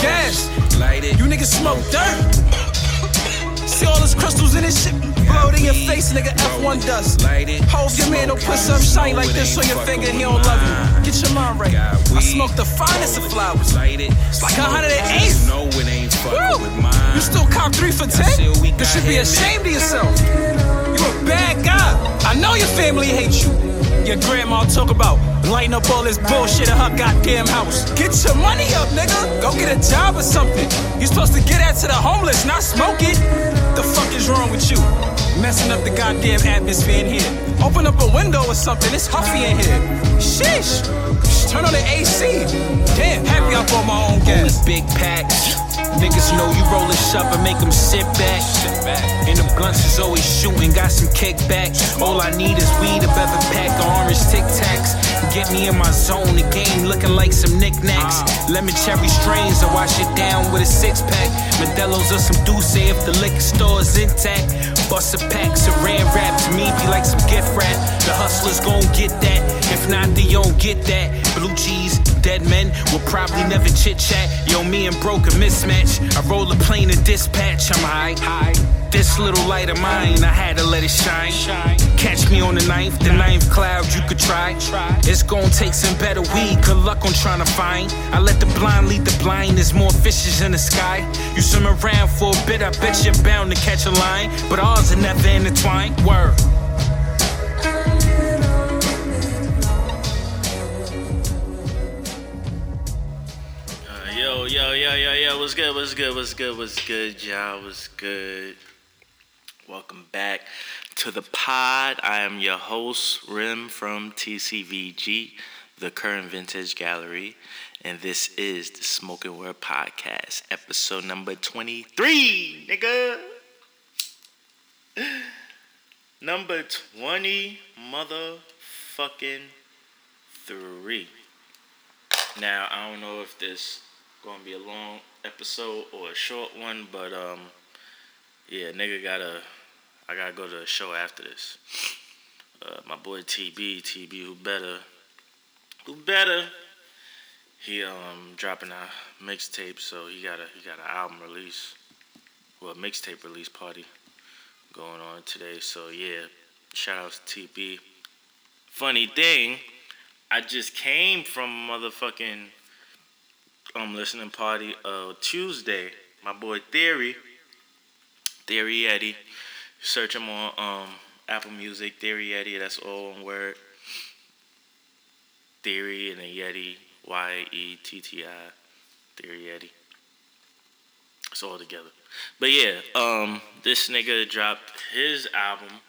Gas. Light it. You niggas smoke dirt. See all those crystals in this shit blow it in your face, nigga. F1 dust. Hope your man don't put some shine like this on your finger. He don't love you. Get your mind right. I smoke the finest of flowers. It's like a hundred and eight. No, it ain't fucking with mine. You still cop three for ten? You should be ashamed of yourself. You a bad guy. I know your family hates you. Your grandma talk about lighting up all this bullshit in her goddamn house. Get your money up, nigga. Go get a job or something. You supposed to get that to the homeless, not smoke it. The fuck is wrong with you? Messing up the goddamn atmosphere in here. Open up a window or something. It's huffy in here. Sheesh. Turn on the AC. Damn, happy I bought my own gas. Big packs. Niggas know you rollin' shop and make them sit back. And them blunts is always shooting, got some kickback. All I need is weed, a better pack orange tic tacs. Get me in my zone, the game looking like some knickknacks. Ah. Lemon cherry strains, I wash it down with a six pack. Modelo's or some Douce if the liquor store is intact. Bust a pack, saran wrap to me be like some gift wrap. The hustlers gon' get that, if not, they don't get that. Blue cheese, dead men will probably never chit chat. Yo, me and broke a mismatch. I roll a plane and dispatch, I'm high. high. This little light of mine, I had to let it shine. shine. Catch me on the ninth, the ninth cloud, you could try. Try. It's gonna take some better weed, good luck on trying to find. I let the blind lead the blind, there's more fishes in the sky. You swim around for a bit, I bet you're bound to catch a line. But ours are never intertwined. Word. Uh, yo, yo, yo, yo, yo, what's good, what's good, what's good, what's good, y'all, what's good? Welcome back to the pod. I am your host, Rim from TCVG, the Current Vintage Gallery, and this is the Smoke-N-Word Podcast, episode number 23, nigga. Number 20, motherfucking three. Now I don't know if this gonna be a long episode or a short one, but um, yeah, nigga gotta, I gotta go to a show after this. Uh, my boy TB, TB, who better, who better? He um dropping a mixtape, so he got a he got an album release, well a mixtape release party going on today. So yeah, shout out to TB. Funny thing, I just came from a motherfucking um listening party uh Tuesday. My boy Theory, Theory Yetti. Search him on um Apple Music, Theory Yetti, that's all one word. Theory and a Yeti, Y E T T I, Theory Yetti. It's all together. But yeah, um, this nigga dropped his album.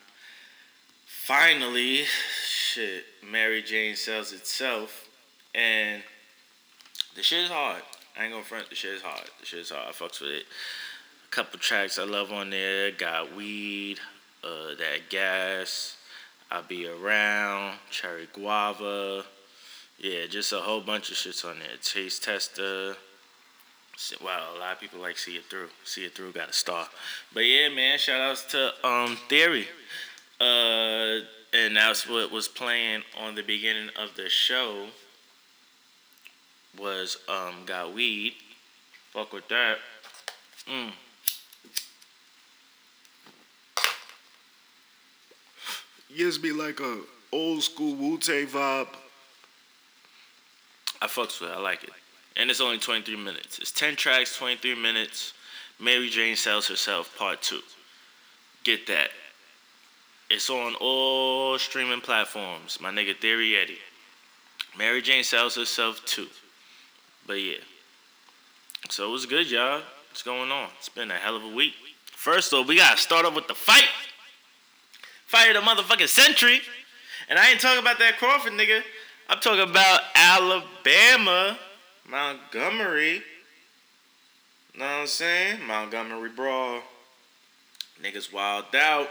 Finally, shit, Mary Jane sells itself, and the shit is hard. I ain't gonna front. The shit is hard. The shit is hard. I fucks with it. A couple tracks I love on there. Got weed, uh, that gas. I'll be around. Cherry guava. Yeah, just a whole bunch of shits on there. Taste tester. Wow, a lot of people like see it through. See it through, got a star. But yeah, man, shout outs to um Theory. Uh and that's what was playing on the beginning of the show was um got weed. Fuck with that. Mm. Gives me like a old school Wu Tang vibe. I fucks with it. I like it. And it's only 23 minutes. It's 10 tracks, 23 minutes. Mary Jane Sells Herself, Part 2. Get that. It's on all streaming platforms. My nigga Theory Yetti. Mary Jane Sells Herself 2. But yeah. So it was good, y'all. What's going on? It's been a hell of a week. First though, we gotta start off with the fight. Fight a the motherfucking century. And I ain't talking about that Crawford nigga. I'm talking about Alabama, Montgomery. Know what I'm saying? Montgomery Brawl. Niggas wild out.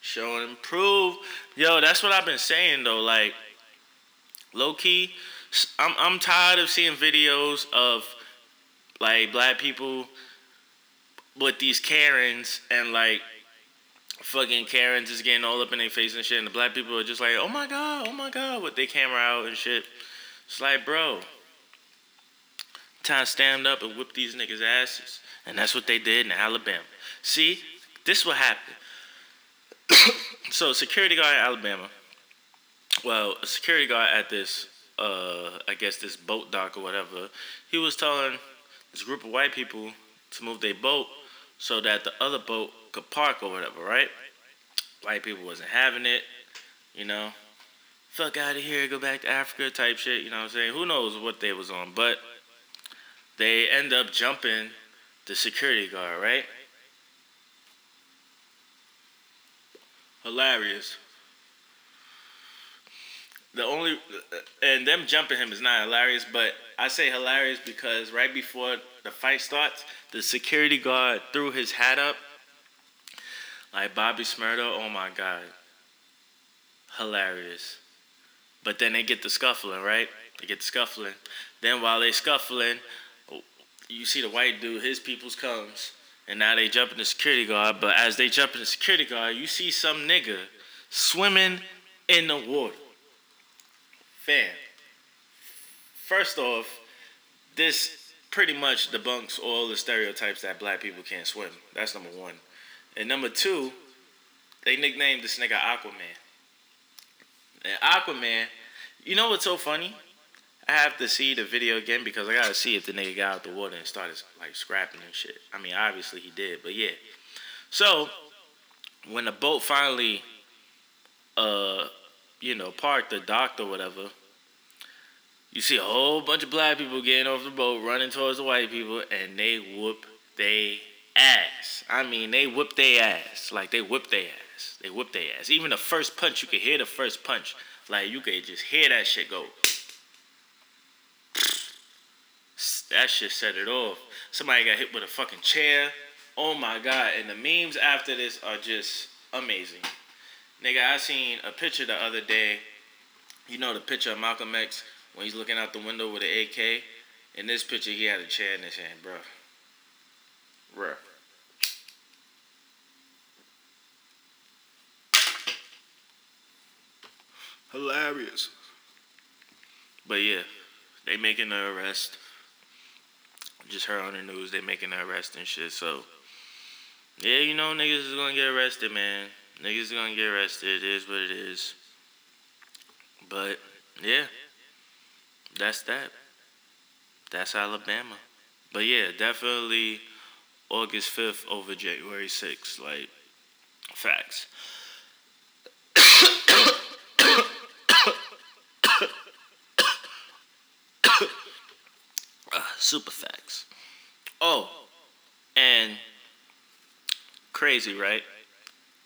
Show and improve. Yo, that's what I've been saying though. Like, low key, I'm I'm tired of seeing videos of like black people with these Karens and like fucking Karens is getting all up in their face and shit, and the black people are just like, oh my god, oh my god, with their camera out and shit. It's like, bro, Time to stand up and whip these niggas' asses. And that's what they did in Alabama. See, this what happened. so, security guard in Alabama. Well, a security guard at this, uh, I guess this boat dock or whatever, he was telling this group of white people to move their boat so that the other boat could park or whatever, right? White people wasn't having it, you know. Fuck out of here, go back to Africa type shit, you know what I'm saying? Who knows what they was on, but they end up jumping the security guard, right? Hilarious. The only and them jumping him is not hilarious, but I say hilarious because right before the fight starts, the security guard threw his hat up like Bobby Shmurda. Oh my god, hilarious. But then they get the scuffling, right? They get the scuffling. Then while they scuffling, you see the white dude, his people's comes, and now they jump in the security guard. But as they jump in the security guard, you see some nigga swimming in the water. Fam. First off, this pretty much debunks all the stereotypes that black people can't swim. That's number one. And number two, they nicknamed this nigga Aquaman. And Aquaman, you know what's so funny? I have to see the video again because I gotta see if the nigga got out the water and started like scrapping and shit. I mean, obviously he did, but yeah. So when the boat finally, uh, you know, parked the dock or whatever, you see a whole bunch of black people getting off the boat, running towards the white people, and they whoop they ass. I mean, they whip their ass. Like they whip their ass. They whip their ass. Even the first punch, you could hear the first punch. Like you could just hear that shit go. That shit set it off. Somebody got hit with a fucking chair. Oh my god. And the memes after this are just amazing. Nigga, I seen a picture the other day. You know the picture of Malcolm X when he's looking out the window with an AK. In this picture, he had a chair in his hand, bro. Bruh. Hilarious. But yeah, they making the arrest. Just heard on the news they making the arrest and shit. So yeah, you know niggas is gonna get arrested, man. Niggas is gonna get arrested. It is what it is. But yeah, that's that. That's Alabama. But yeah, definitely August 5th over January 6th. Like, facts. uh, super facts. Oh, and crazy, right?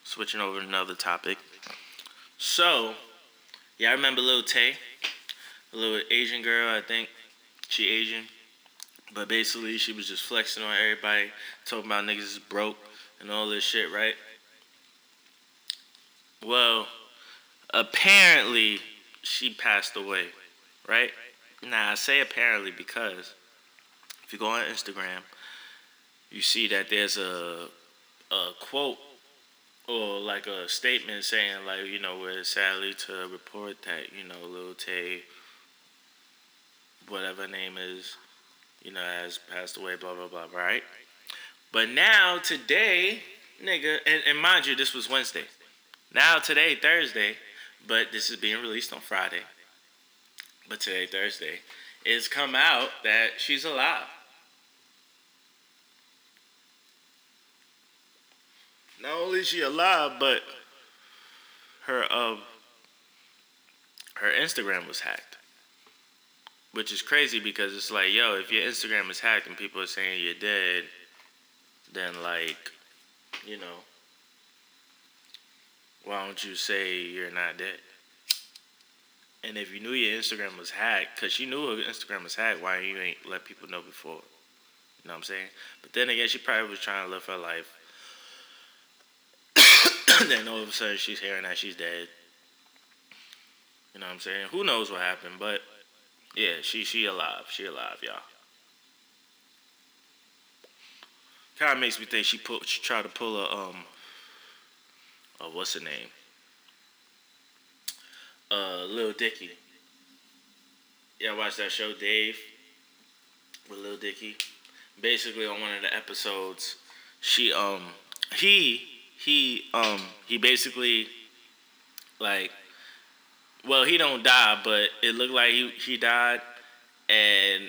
Switching over to another topic. So, yeah, I remember Lil Tay, a little Asian girl, I think. She Asian. But basically, she was just flexing on everybody, talking about niggas is broke and all this shit, right? Well, apparently, she passed away, right? Now, I say apparently because if you go on Instagram, you see that there's a, a quote or like a statement saying, like, you know, we're sadly to report that, you know, Lil Tay, whatever name is, you know, has passed away, blah, blah, blah, right? But now, today, nigga, and, and mind you, this was Wednesday. Now, today, Thursday, but this is being released on Friday. But today, Thursday, it's come out that she's alive. Not only is she alive, but her um her Instagram was hacked. Which is crazy because it's like, yo, if your Instagram is hacked and people are saying you're dead, then like, you know, why don't you say you're not dead? And if you knew your Instagram was hacked, because she knew her Instagram was hacked, why you ain't let people know before? You know what I'm saying? But then again, she probably was trying to live her life. then all of a sudden, she's hearing that she's dead. You know what I'm saying? Who knows what happened? But yeah, she she alive. She alive, y'all. Kind of makes me think she put she tried to pull a um. Uh, what's her name? Uh, Lil Dicky. Yeah, watch that show, Dave. with Lil Dicky. Basically, on one of the episodes, she um he he um he basically like well he don't die, but it looked like he he died, and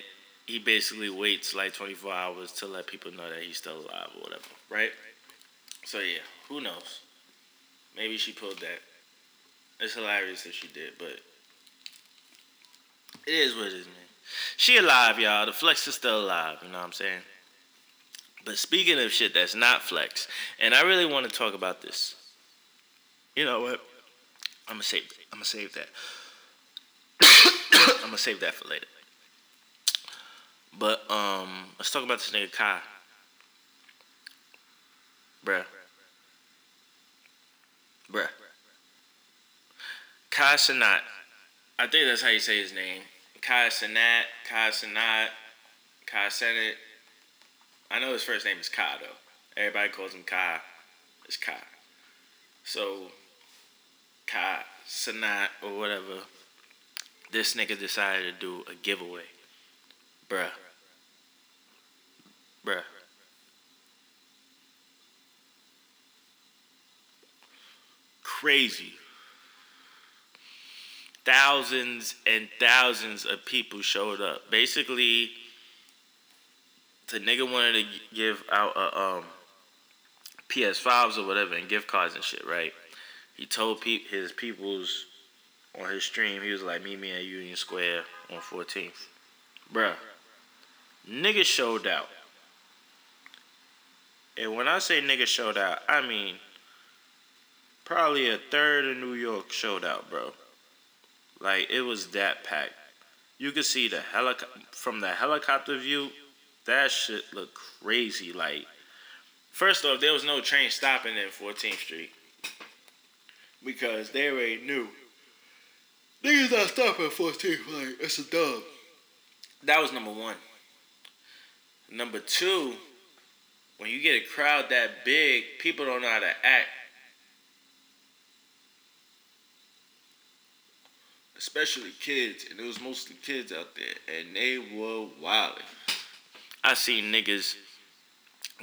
he basically waits like 24 hours to let people know that he's still alive or whatever, right? So yeah, who knows? Maybe she pulled that. It's hilarious if she did, but it is what it is, man. She alive, y'all. The flex is still alive. You know what I'm saying? But speaking of shit that's not flex, and I really want to talk about this. You know what? I'm gonna save. I'm gonna save that. I'm gonna save that for later. But um, let's talk about this nigga Kai. Bruh. Bruh. Kai Cenat. I think that's how you say his name. Kai Cenat, Kai Cenat, Kai Cenat. I know his first name is Kai though. Everybody calls him Kai. It's Kai. So Kai Cenat or whatever. This nigga decided to do a giveaway. Bruh. Bruh. Crazy. Thousands and thousands of people showed up. Basically, the nigga wanted to give out a um, PS5s or whatever and gift cards and shit, right? He told pe- his peoples on his stream, he was like, meet me at Union Square on 14th. Bruh, nigga showed out. And when I say nigga showed out, I mean probably a third of New York showed out, bro. Like it was that packed. You could see the helicopter from the helicopter view. That shit looked crazy. Like, first off, there was no train stopping in 14th Street because they already knew niggas not stopping at 14th. Like, it's a dub. That was number one. Number two, when you get a crowd that big, people don't know how to act. Especially kids, and it was mostly kids out there, and they were wilding. I seen niggas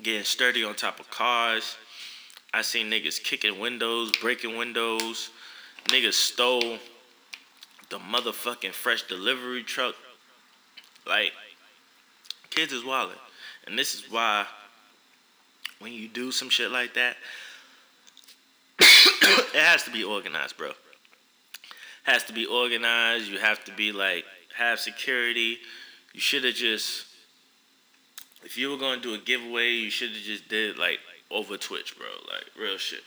getting sturdy on top of cars. I seen niggas kicking windows, breaking windows. Niggas stole the motherfucking fresh delivery truck. Like, kids is wilding. And this is why when you do some shit like that, it has to be organized, bro. Has to be organized. You have to be like have security. You should have just if you were gonna do a giveaway, you should have just did like over Twitch, bro. Like real shit.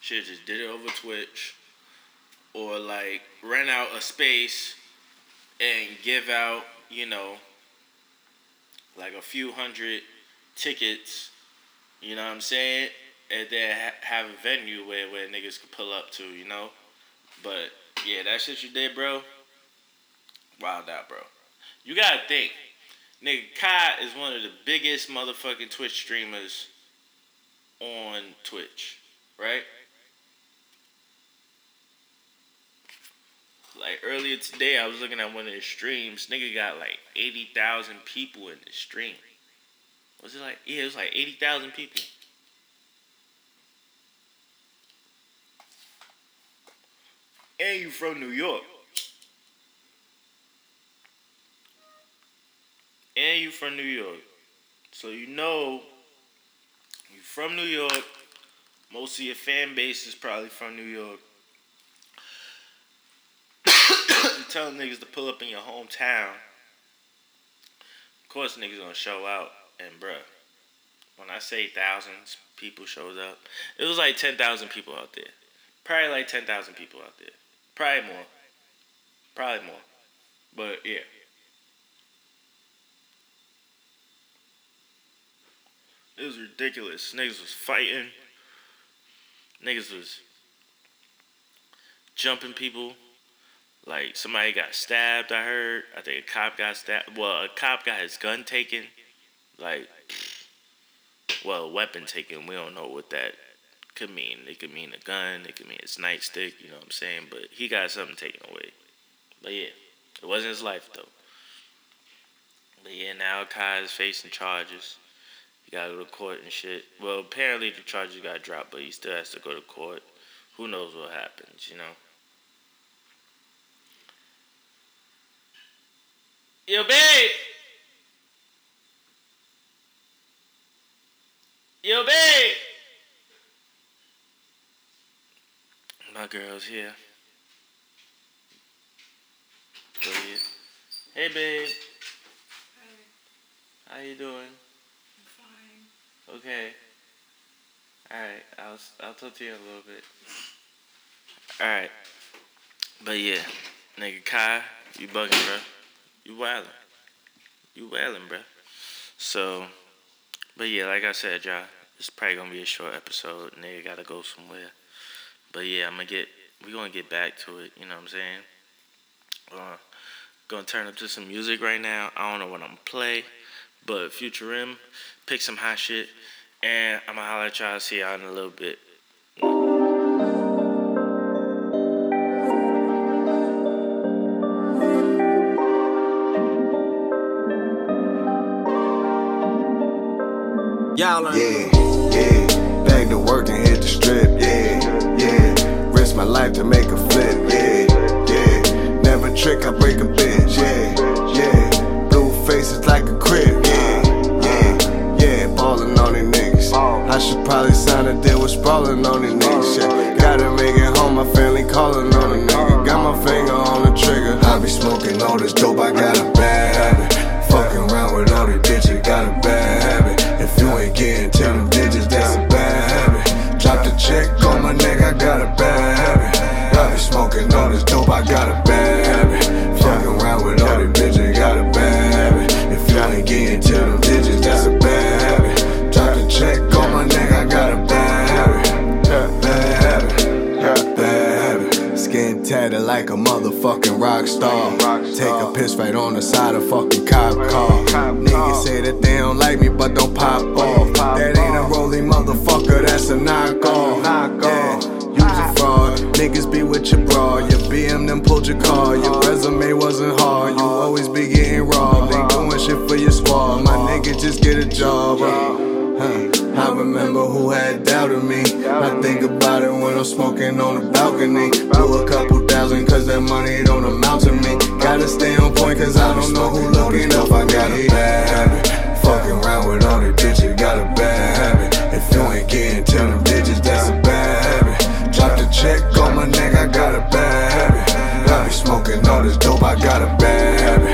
Should just did it over Twitch. Or like rent out a space and give out, you know, like a few hundred tickets you know what I'm saying? And then ha- have a venue where, where niggas could pull up to, you know? But yeah, that shit you did, bro. Wild out, bro. You gotta think. Nigga, Kai is one of the biggest motherfucking Twitch streamers on Twitch, right? Like earlier today, I was looking at one of his streams. Nigga got like 80,000 people in the stream. Was it like yeah, it was like eighty thousand people. And you from New York. And you from New York. So you know from New York. Most of your fan base is probably from New York. you telling niggas to pull up in your hometown. Of course niggas gonna show out. And bruh, when I say thousands people showed up, it was like ten thousand people out there. Probably like ten thousand people out there. Probably more. Probably more. But yeah. It was ridiculous. Niggas was fighting. Niggas was jumping people. Like somebody got stabbed, I heard. I think a cop got stabbed. Well, a cop got his gun taken. Like, well, weapon taken, we don't know what that could mean. It could mean a gun, it could mean his nightstick, you know what I'm saying? But he got something taken away. But yeah, it wasn't his life though. But yeah, now Kai is facing charges. He gotta go to court and shit. Well, apparently the charges got dropped, but he still has to go to court. Who knows what happens, you know? Yo, babe! Yo, babe! My girl's here. Hey, babe. How you doing? Okay. All right. I'll I'll talk to you in a little bit. All right. But yeah, nigga Kai, you bugging, bro. You wildin'. You wildin', bro. So, but yeah, like I said, y'all, it's probably gonna be a short episode. Nigga gotta go somewhere. But yeah, I'm gonna get. We gonna get back to it. You know what I'm saying? Uh, gonna turn up to some music right now. I don't know what I'm gonna play, but Future M, pick some hot shit, and I'm gonna holler at y'all. See y'all in a little bit. Y'all learn. Yeah, yeah. Back to work and hit the strip. Yeah, yeah. Risk my life to make a flip. Yeah, yeah. Never trick, I break a bitch. Yeah, yeah. Blue faces like a I should probably sign a deal with sprawling on these niggas. Yeah. Gotta make it home, my family calling on a nigga. Got my finger on the trigger. I be smoking all this dope, I got a bad habit. Fucking around with all these bitches, got a bad habit. If you ain't getting to them digits, that's a bad habit. Drop the check on my neck, I got a bad habit. Rock star. Take a piss right on the side of fucking cop car. Niggas say that they don't like me, but don't pop off. That ain't a rolling motherfucker, that's a knockoff. Yeah, use a fraud. Niggas be with your bra. Your BM them pulled your car. Your resume wasn't hard. You always be getting robbed. Ain't doing shit for your squad. My nigga just get a job. Huh. I remember who had doubted me. I think about it when I'm smoking on the balcony. Blew a couple thousand cause that money don't amount to me. Gotta stay on point cause I don't know who looking up. I got a bad habit. Fucking around with all the bitches, got a bad habit. If you ain't getting to them digits, that's a bad habit. Drop the check on my neck, I got a bad habit. I be smoking all this dope, I got a bad habit.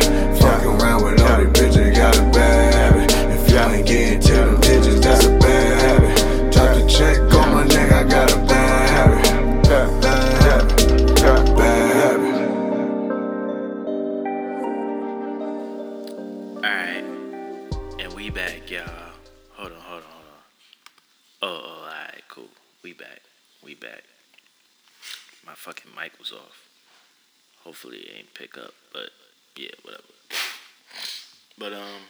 Fucking mic was off. Hopefully it ain't pick up, but yeah, whatever. But um,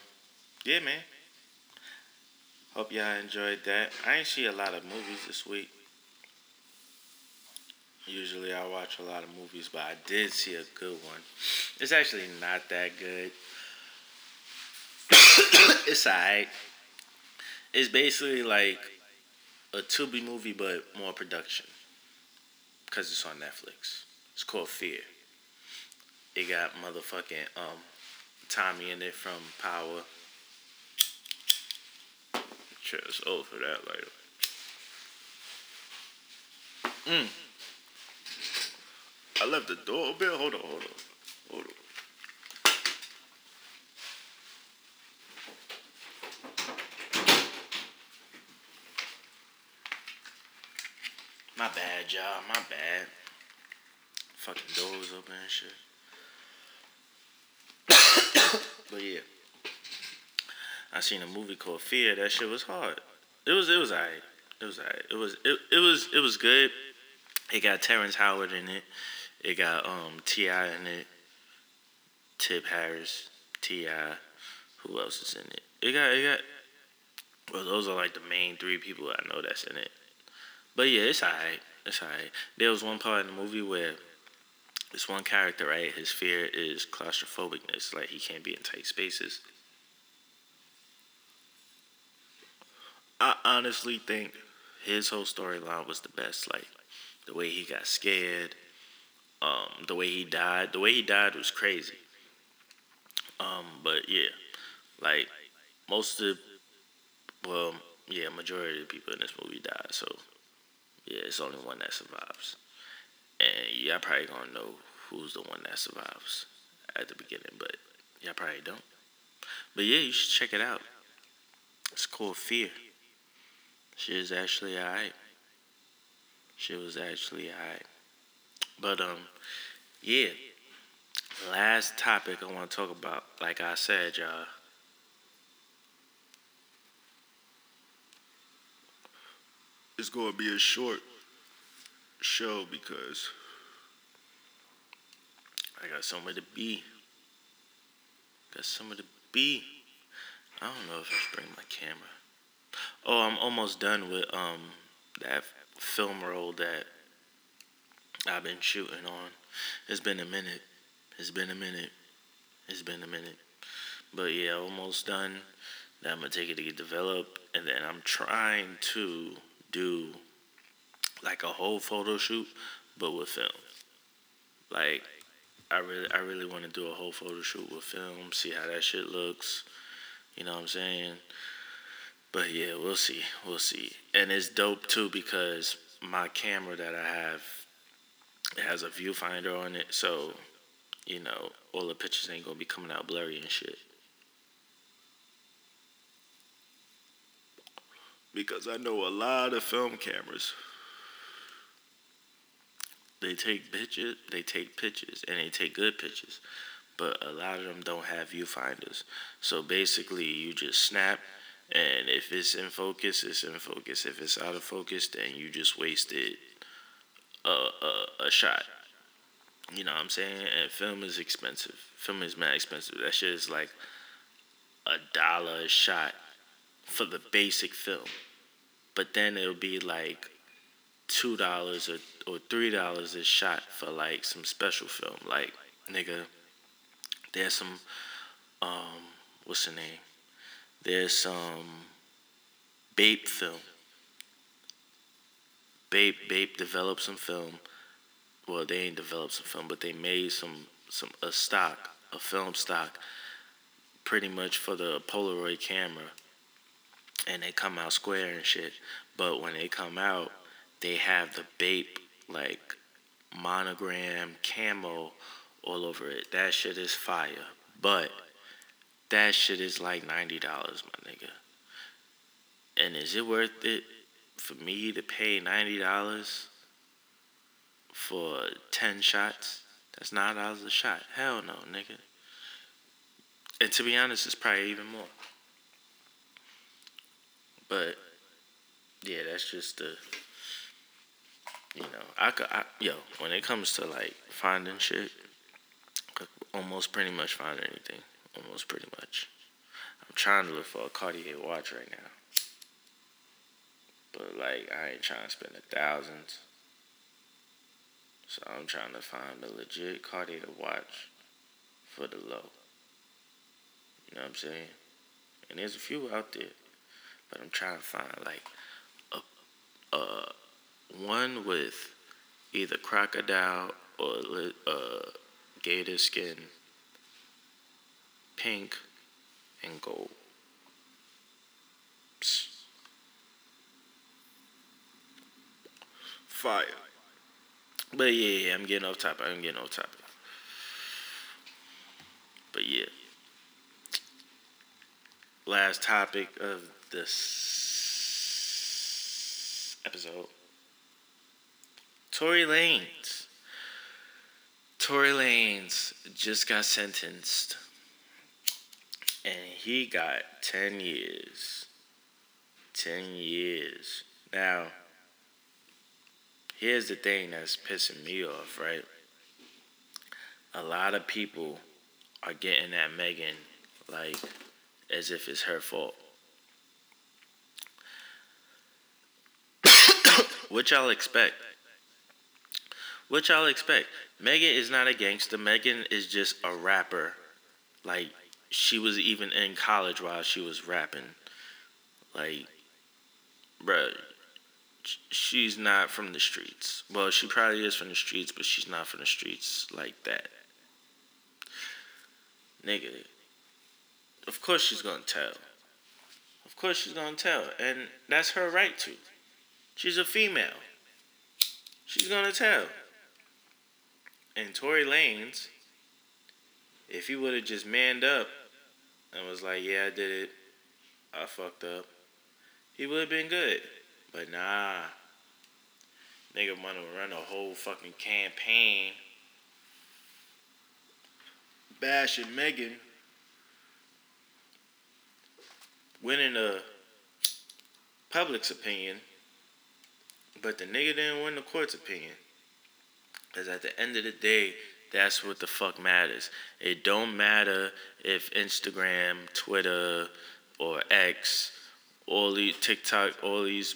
yeah, man. Hope y'all enjoyed that. I ain't see a lot of movies this week. Usually I watch a lot of movies, but I did see a good one. It's actually not that good. it's alright. It's basically like a Tubi movie, but more production. Cause it's on Netflix. It's called Fear. It got motherfucking um Tommy in it from Power. Cheers over for that later. Mm. I left the door open. Hold on, hold on, hold on. My bad, y'all. My bad. Fucking doors open and shit. but yeah, I seen a movie called Fear. That shit was hard. It was. It was alright. It was alright. It was. It, it was. It was good. It got Terrence Howard in it. It got um T.I. in it. Tip Harris, Ti. Who else is in it? It got. It got. Well, those are like the main three people I know that's in it. But yeah, it's alright. It's alright. There was one part in the movie where this one character, right? His fear is claustrophobicness, like he can't be in tight spaces. I honestly think his whole storyline was the best. Like the way he got scared, um, the way he died. The way he died was crazy. Um, but yeah, like most of, the, well, yeah, majority of the people in this movie died. So yeah, it's only one that survives, and y'all probably gonna know who's the one that survives at the beginning, but y'all probably don't. But yeah, you should check it out. It's called Fear. She is actually alright. She was actually alright. But um, yeah. Last topic I want to talk about, like I said, y'all. It's going to be a short show because I got somewhere to be. Got somewhere to be. I don't know if I should bring my camera. Oh, I'm almost done with um that film roll that I've been shooting on. It's been a minute. It's been a minute. It's been a minute. But yeah, almost done. Then I'm gonna take it to get developed, and then I'm trying to do like a whole photo shoot, but with film. Like, I really, I really want to do a whole photo shoot with film, see how that shit looks. You know what I'm saying? But yeah, we'll see. We'll see. And it's dope too because my camera that I have it has a viewfinder on it, so you know all the pictures ain't gonna be coming out blurry and shit. Because I know a lot of film cameras. They take pictures, they take pictures, and they take good pictures, but a lot of them don't have viewfinders. So basically, you just snap, and if it's in focus, it's in focus. If it's out of focus, then you just wasted a a, a shot. You know what I'm saying? And film is expensive. Film is mad expensive. That shit is like a dollar a shot for the basic film. But then it'll be like two dollars or, or three dollars a shot for like some special film. Like nigga, there's some um what's the name? There's some Bape film. Bape Bape developed some film. Well, they ain't developed some film, but they made some some a stock, a film stock, pretty much for the Polaroid camera and they come out square and shit. But when they come out, they have the Bape like monogram camo all over it. That shit is fire. But that shit is like ninety dollars, my nigga. And is it worth it for me to pay ninety dollars for ten shots? That's nine dollars a shot. Hell no, nigga. And to be honest, it's probably even more. But yeah, that's just the you know I could I, yo when it comes to like finding shit, almost pretty much find anything. Almost pretty much. I'm trying to look for a Cartier watch right now, but like I ain't trying to spend the thousands. So I'm trying to find a legit Cartier watch for the low. You know what I'm saying? And there's a few out there but I'm trying to find like a, a one with either crocodile or uh, gator skin, pink, and gold. Fire. But yeah, yeah, I'm getting off topic. I'm getting off topic. But yeah. Last topic of this episode. Tory Lanez. Tory Lanez just got sentenced and he got 10 years. 10 years. Now, here's the thing that's pissing me off, right? A lot of people are getting at Megan like as if it's her fault. What y'all expect? What y'all expect? Megan is not a gangster. Megan is just a rapper. Like she was even in college while she was rapping. Like bruh, she's not from the streets. Well, she probably is from the streets, but she's not from the streets like that. Nigga, of course she's gonna tell. Of course she's gonna tell, and that's her right to. She's a female. She's gonna tell. And Tory Lanez, if he would have just manned up and was like, "Yeah, I did it. I fucked up," he would have been good. But nah, nigga wanna run a whole fucking campaign bashing Megan, winning the public's opinion, but the nigga didn't win the court's opinion. Cause at the end of the day, that's what the fuck matters. It don't matter if Instagram, Twitter, or X, all these TikTok, all these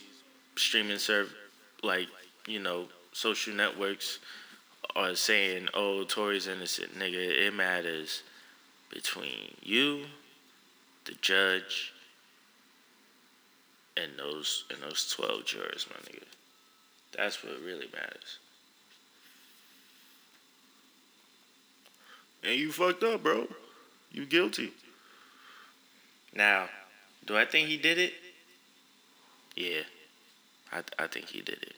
streaming serve like you know social networks are saying, "Oh, Tory's innocent." Nigga, it matters between you, the judge, and those and those twelve jurors, my nigga. That's what really matters. And you fucked up, bro. You guilty. Now, do I think he did it? Yeah, I I think he did it.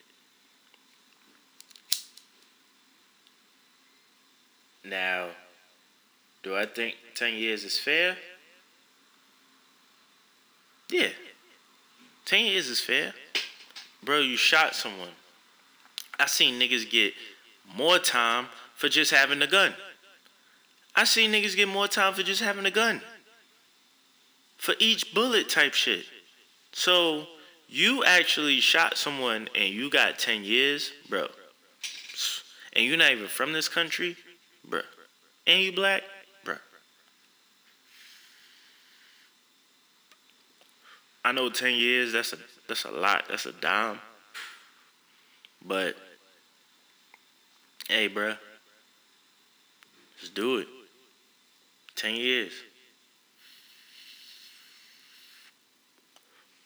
Now, do I think 10 years is fair? Yeah. 10 years is fair. Bro, you shot someone. I seen niggas get more time for just having a gun. I seen niggas get more time for just having a gun. For each bullet type shit. So, you actually shot someone and you got 10 years, bro. And you're not even from this country, bro. And you black, bro. I know ten years. That's a that's a lot. That's a dime. But hey, bruh, just do it. Ten years.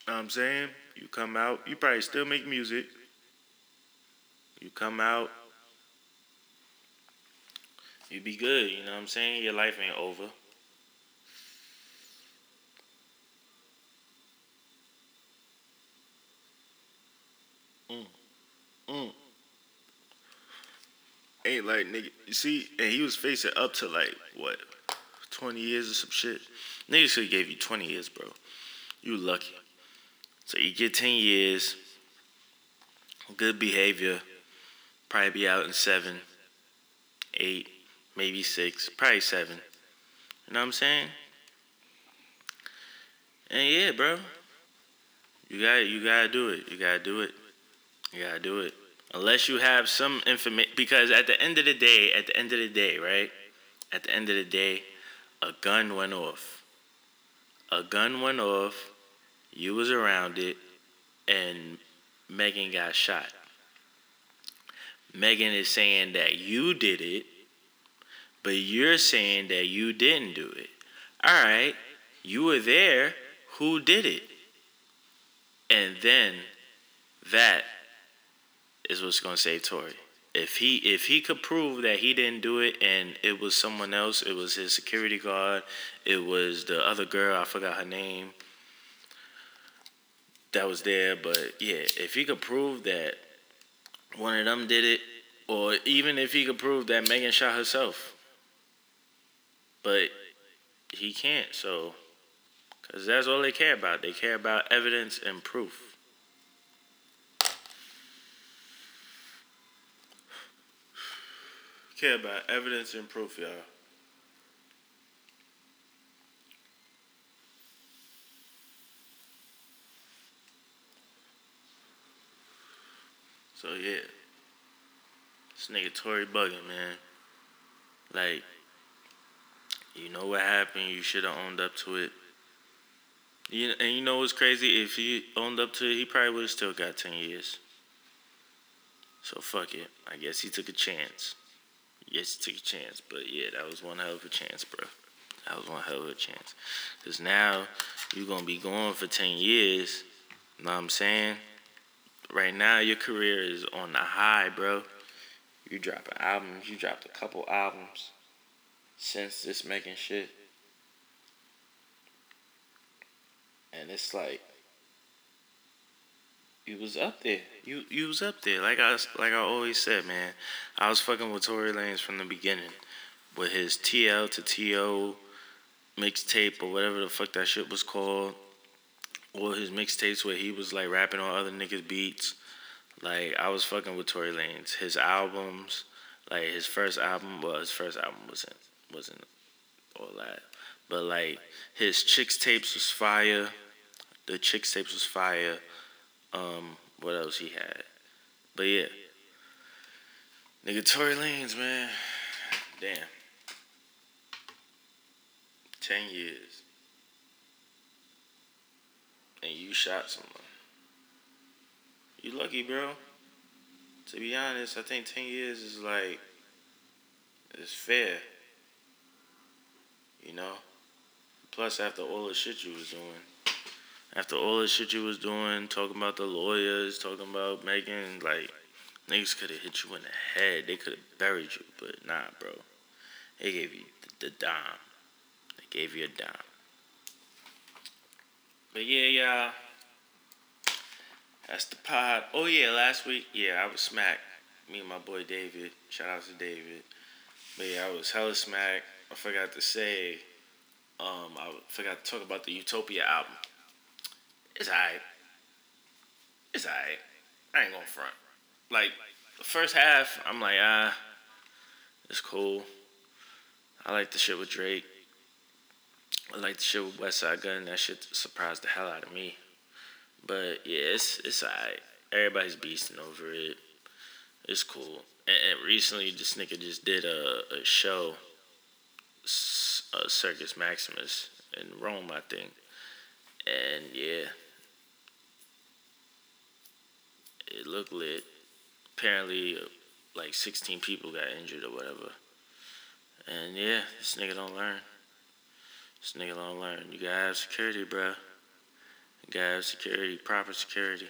Know what I'm saying? You come out, you probably still make music. You come out, you be good, you know what I'm saying? Your life ain't over. Mm. Mm. Ain't like nigga. You see, and he was facing up to like what, twenty years or some shit. Niggas should gave you 20 years, bro. You lucky. So you get 10 years, good behavior, probably be out in seven, eight, maybe six, probably seven. You know what I'm saying? And yeah, bro. You got you gotta do it. You gotta do it. You gotta do it. Unless you have some information because at the end of the day, at the end of the day, right? At the end of the day, a gun went off. A gun went off, you was around it, and Megan got shot. Megan is saying that you did it, but you're saying that you didn't do it. All right, you were there. Who did it? And then that is what's gonna save Tory. If he if he could prove that he didn't do it and it was someone else, it was his security guard, it was the other girl, I forgot her name. That was there, but yeah, if he could prove that one of them did it, or even if he could prove that Megan shot herself, but he can't. So, because that's all they care about. They care about evidence and proof. Care about evidence and proof, y'all. So yeah, this nigga Tory bugging, man. Like, you know what happened. You should have owned up to it. You, and you know what's crazy? If he owned up to it, he probably would have still got 10 years. So fuck it. I guess he took a chance. Yes, he took a chance. But yeah, that was one hell of a chance, bro. That was one hell of a chance. Because now you're going to be going for 10 years You Know what I'm saying? Right now, your career is on the high, bro. You dropping albums. You dropped a couple albums since this making shit. And it's like you was up there. You you was up there. Like I like I always said, man. I was fucking with Tory Lanez from the beginning with his TL to TO mixtape or whatever the fuck that shit was called. Or his mixtapes where he was like rapping on other niggas' beats. Like I was fucking with Tory Lanez. His albums, like his first album, well, his first album wasn't wasn't all that, but like his Chixtapes was fire. The Chixtapes was fire. Um, what else he had? But yeah, nigga Tory Lanez, man, damn. 10 years and you shot someone. You lucky, bro. To be honest, I think 10 years is like, it's fair. You know? Plus, after all the shit you was doing, after all the shit you was doing, talking about the lawyers, talking about making, like, niggas could have hit you in the head. They could have buried you, but nah, bro. They gave you the, the dime. They gave you a dime. But yeah, y'all. That's the pod. Oh yeah, last week, yeah, I was smacked. Me and my boy David. Shout out to David. But yeah, I was hella smacked. I forgot to say, um, I forgot to talk about the Utopia album. It's alright. It's alright. I ain't gonna front. Like the first half, I'm like, ah, it's cool. I like the shit with Drake. I like the shit with Westside Gun. That shit surprised the hell out of me. But yeah, it's it's alright. Everybody's beasting over it. It's cool. And, and recently, this nigga just did a, a show, a Circus Maximus in Rome, I think. And yeah, it looked lit. Apparently, like 16 people got injured or whatever. And yeah, this nigga don't learn. This nigga don't learn. You gotta have security, bro. You gotta have security, proper security.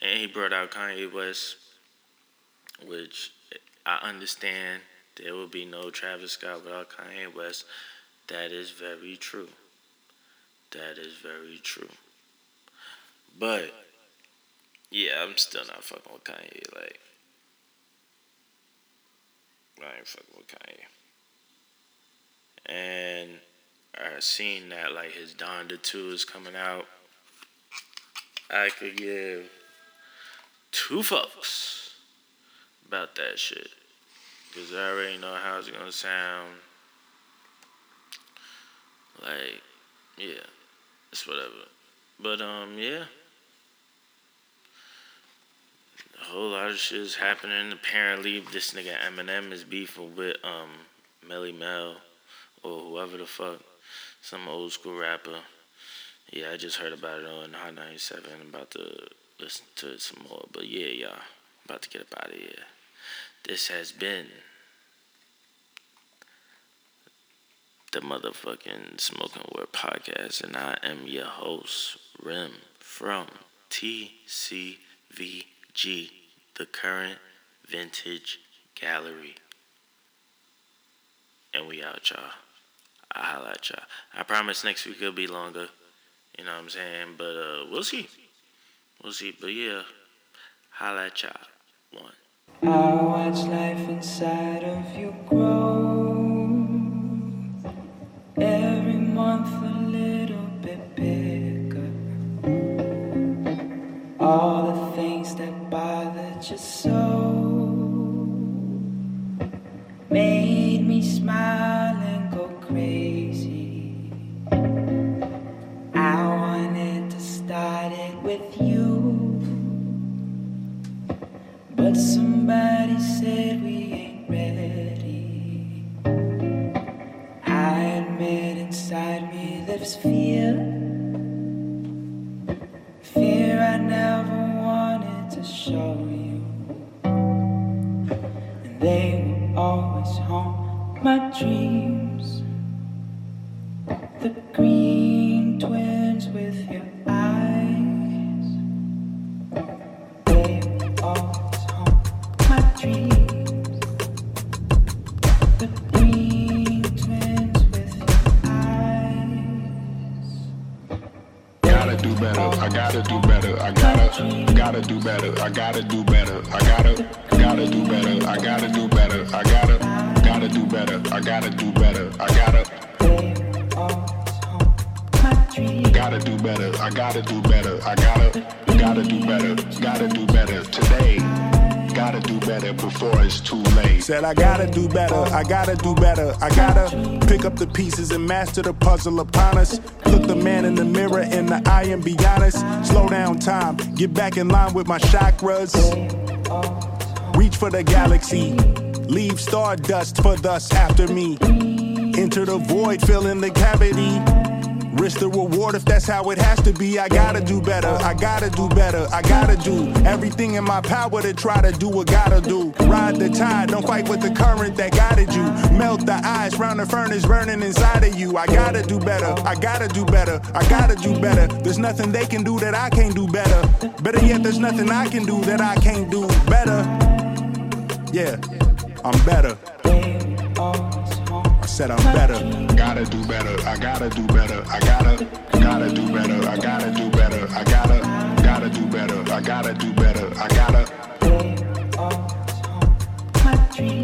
And he brought out Kanye West, which I understand there will be no Travis Scott without Kanye West. That is very true. That is very true. But yeah, I'm still not fucking with Kanye. Like, I ain't fucking with Kanye. And I seen that like his Donda 2 is coming out. I could give two fucks about that shit. Cause I already know how it's gonna sound. Like, yeah. It's whatever. But um yeah. A whole lot of shit is happening. Apparently this nigga Eminem is beefing with um Melle Mel or whoever the fuck some old school rapper. Yeah, I just heard about it on Hot 97. I'm about to listen to it some more. But yeah, y'all, about to get up out of here. This has been the motherfucking Smoking Word Podcast, and I am your host, Rim from TCVG, the current vintage gallery. And we out, y'all. I'll holla at y'all. I promise next week it'll be longer. You know what I'm saying? But uh, we'll see. We'll see. But yeah, holla at y'all. One. I watch life inside of you grow. Every month a little bit bigger. All you so made me smile and go crazy. I wanted to start it with you, but somebody said we ain't ready. I admit inside me there's fear, fear I never wanted to show you, they will always haunt my dreams. I gotta pick up the pieces and master the puzzle upon us. Look the man in the mirror in the eye and be honest. Slow down time, get back in line with my chakras. Reach for the galaxy, leave stardust for thus after me. Enter the void, fill in the cavity. Risk the reward if that's how it has to be. I gotta do better, I gotta do better, I gotta do everything in my power to try to do what gotta do. Ride the tide, don't fight with the current that guided you. Melt the ice round the furnace burning inside of you. I gotta do better, I gotta do better, I gotta do better. There's nothing they can do that I can't do better. Better yet, there's nothing I can do that I can't do better. Yeah, I'm better said I'm better. Gotta do better. I gotta do better. I gotta, gotta do better. I gotta do better. I gotta, gotta do better. I gotta do better. I gotta.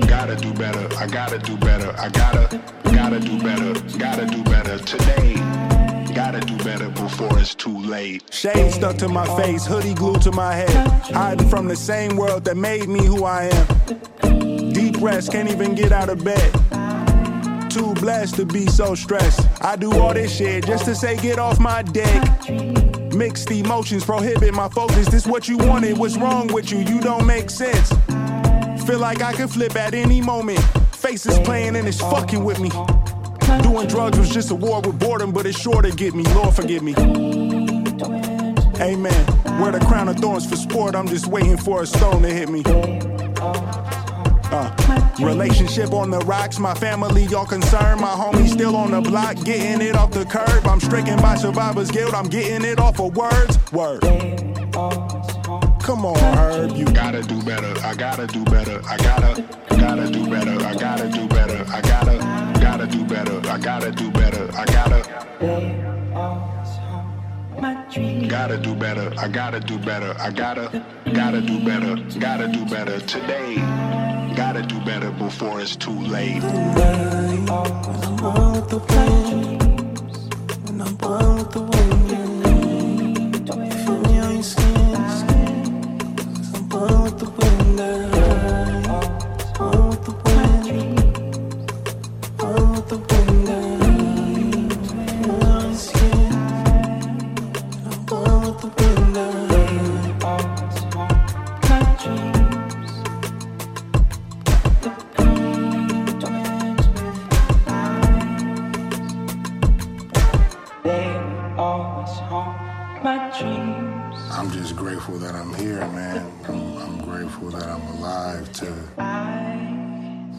Gotta do better. I gotta do better. I gotta, do better. I gotta do better. Gotta do better today. Gotta do better before it's too late. Shade stuck to my face, hoodie glued to my head. Hiding from the same world that made me who I am. Deep rest, can't even get out of bed too blessed to be so stressed. I do all this shit just to say get off my dick. Mixed emotions prohibit my focus. This what you wanted, what's wrong with you? You don't make sense. Feel like I could flip at any moment. Faces playing and it's fucking with me. Doing drugs was just a war with boredom, but it's sure to get me. Lord forgive me. Amen. Wear the crown of thorns for sport. I'm just waiting for a stone to hit me. Uh, relationship on the rocks, my family y'all concerned. My homie still on the block, getting it off the curb. I'm stricken by survivor's guilt, I'm getting it off of words. Word. Come on, Herb, you gotta do better. I gotta do better. I gotta, gotta do better. I gotta do better. I gotta, gotta do better. I gotta do better. I gotta. Gotta do better. I gotta do better. I gotta, gotta do better. Gotta do better today. Gotta do better before it's too late.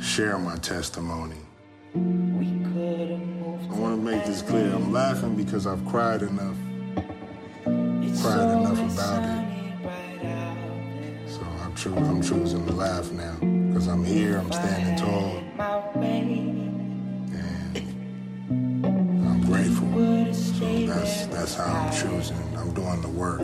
Share my testimony. I want to make this clear. I'm laughing because I've cried enough, cried enough about it. So I'm, cho- I'm choosing to laugh now because I'm here, I'm standing tall, and I'm grateful. So that's that's how I'm choosing. I'm doing the work.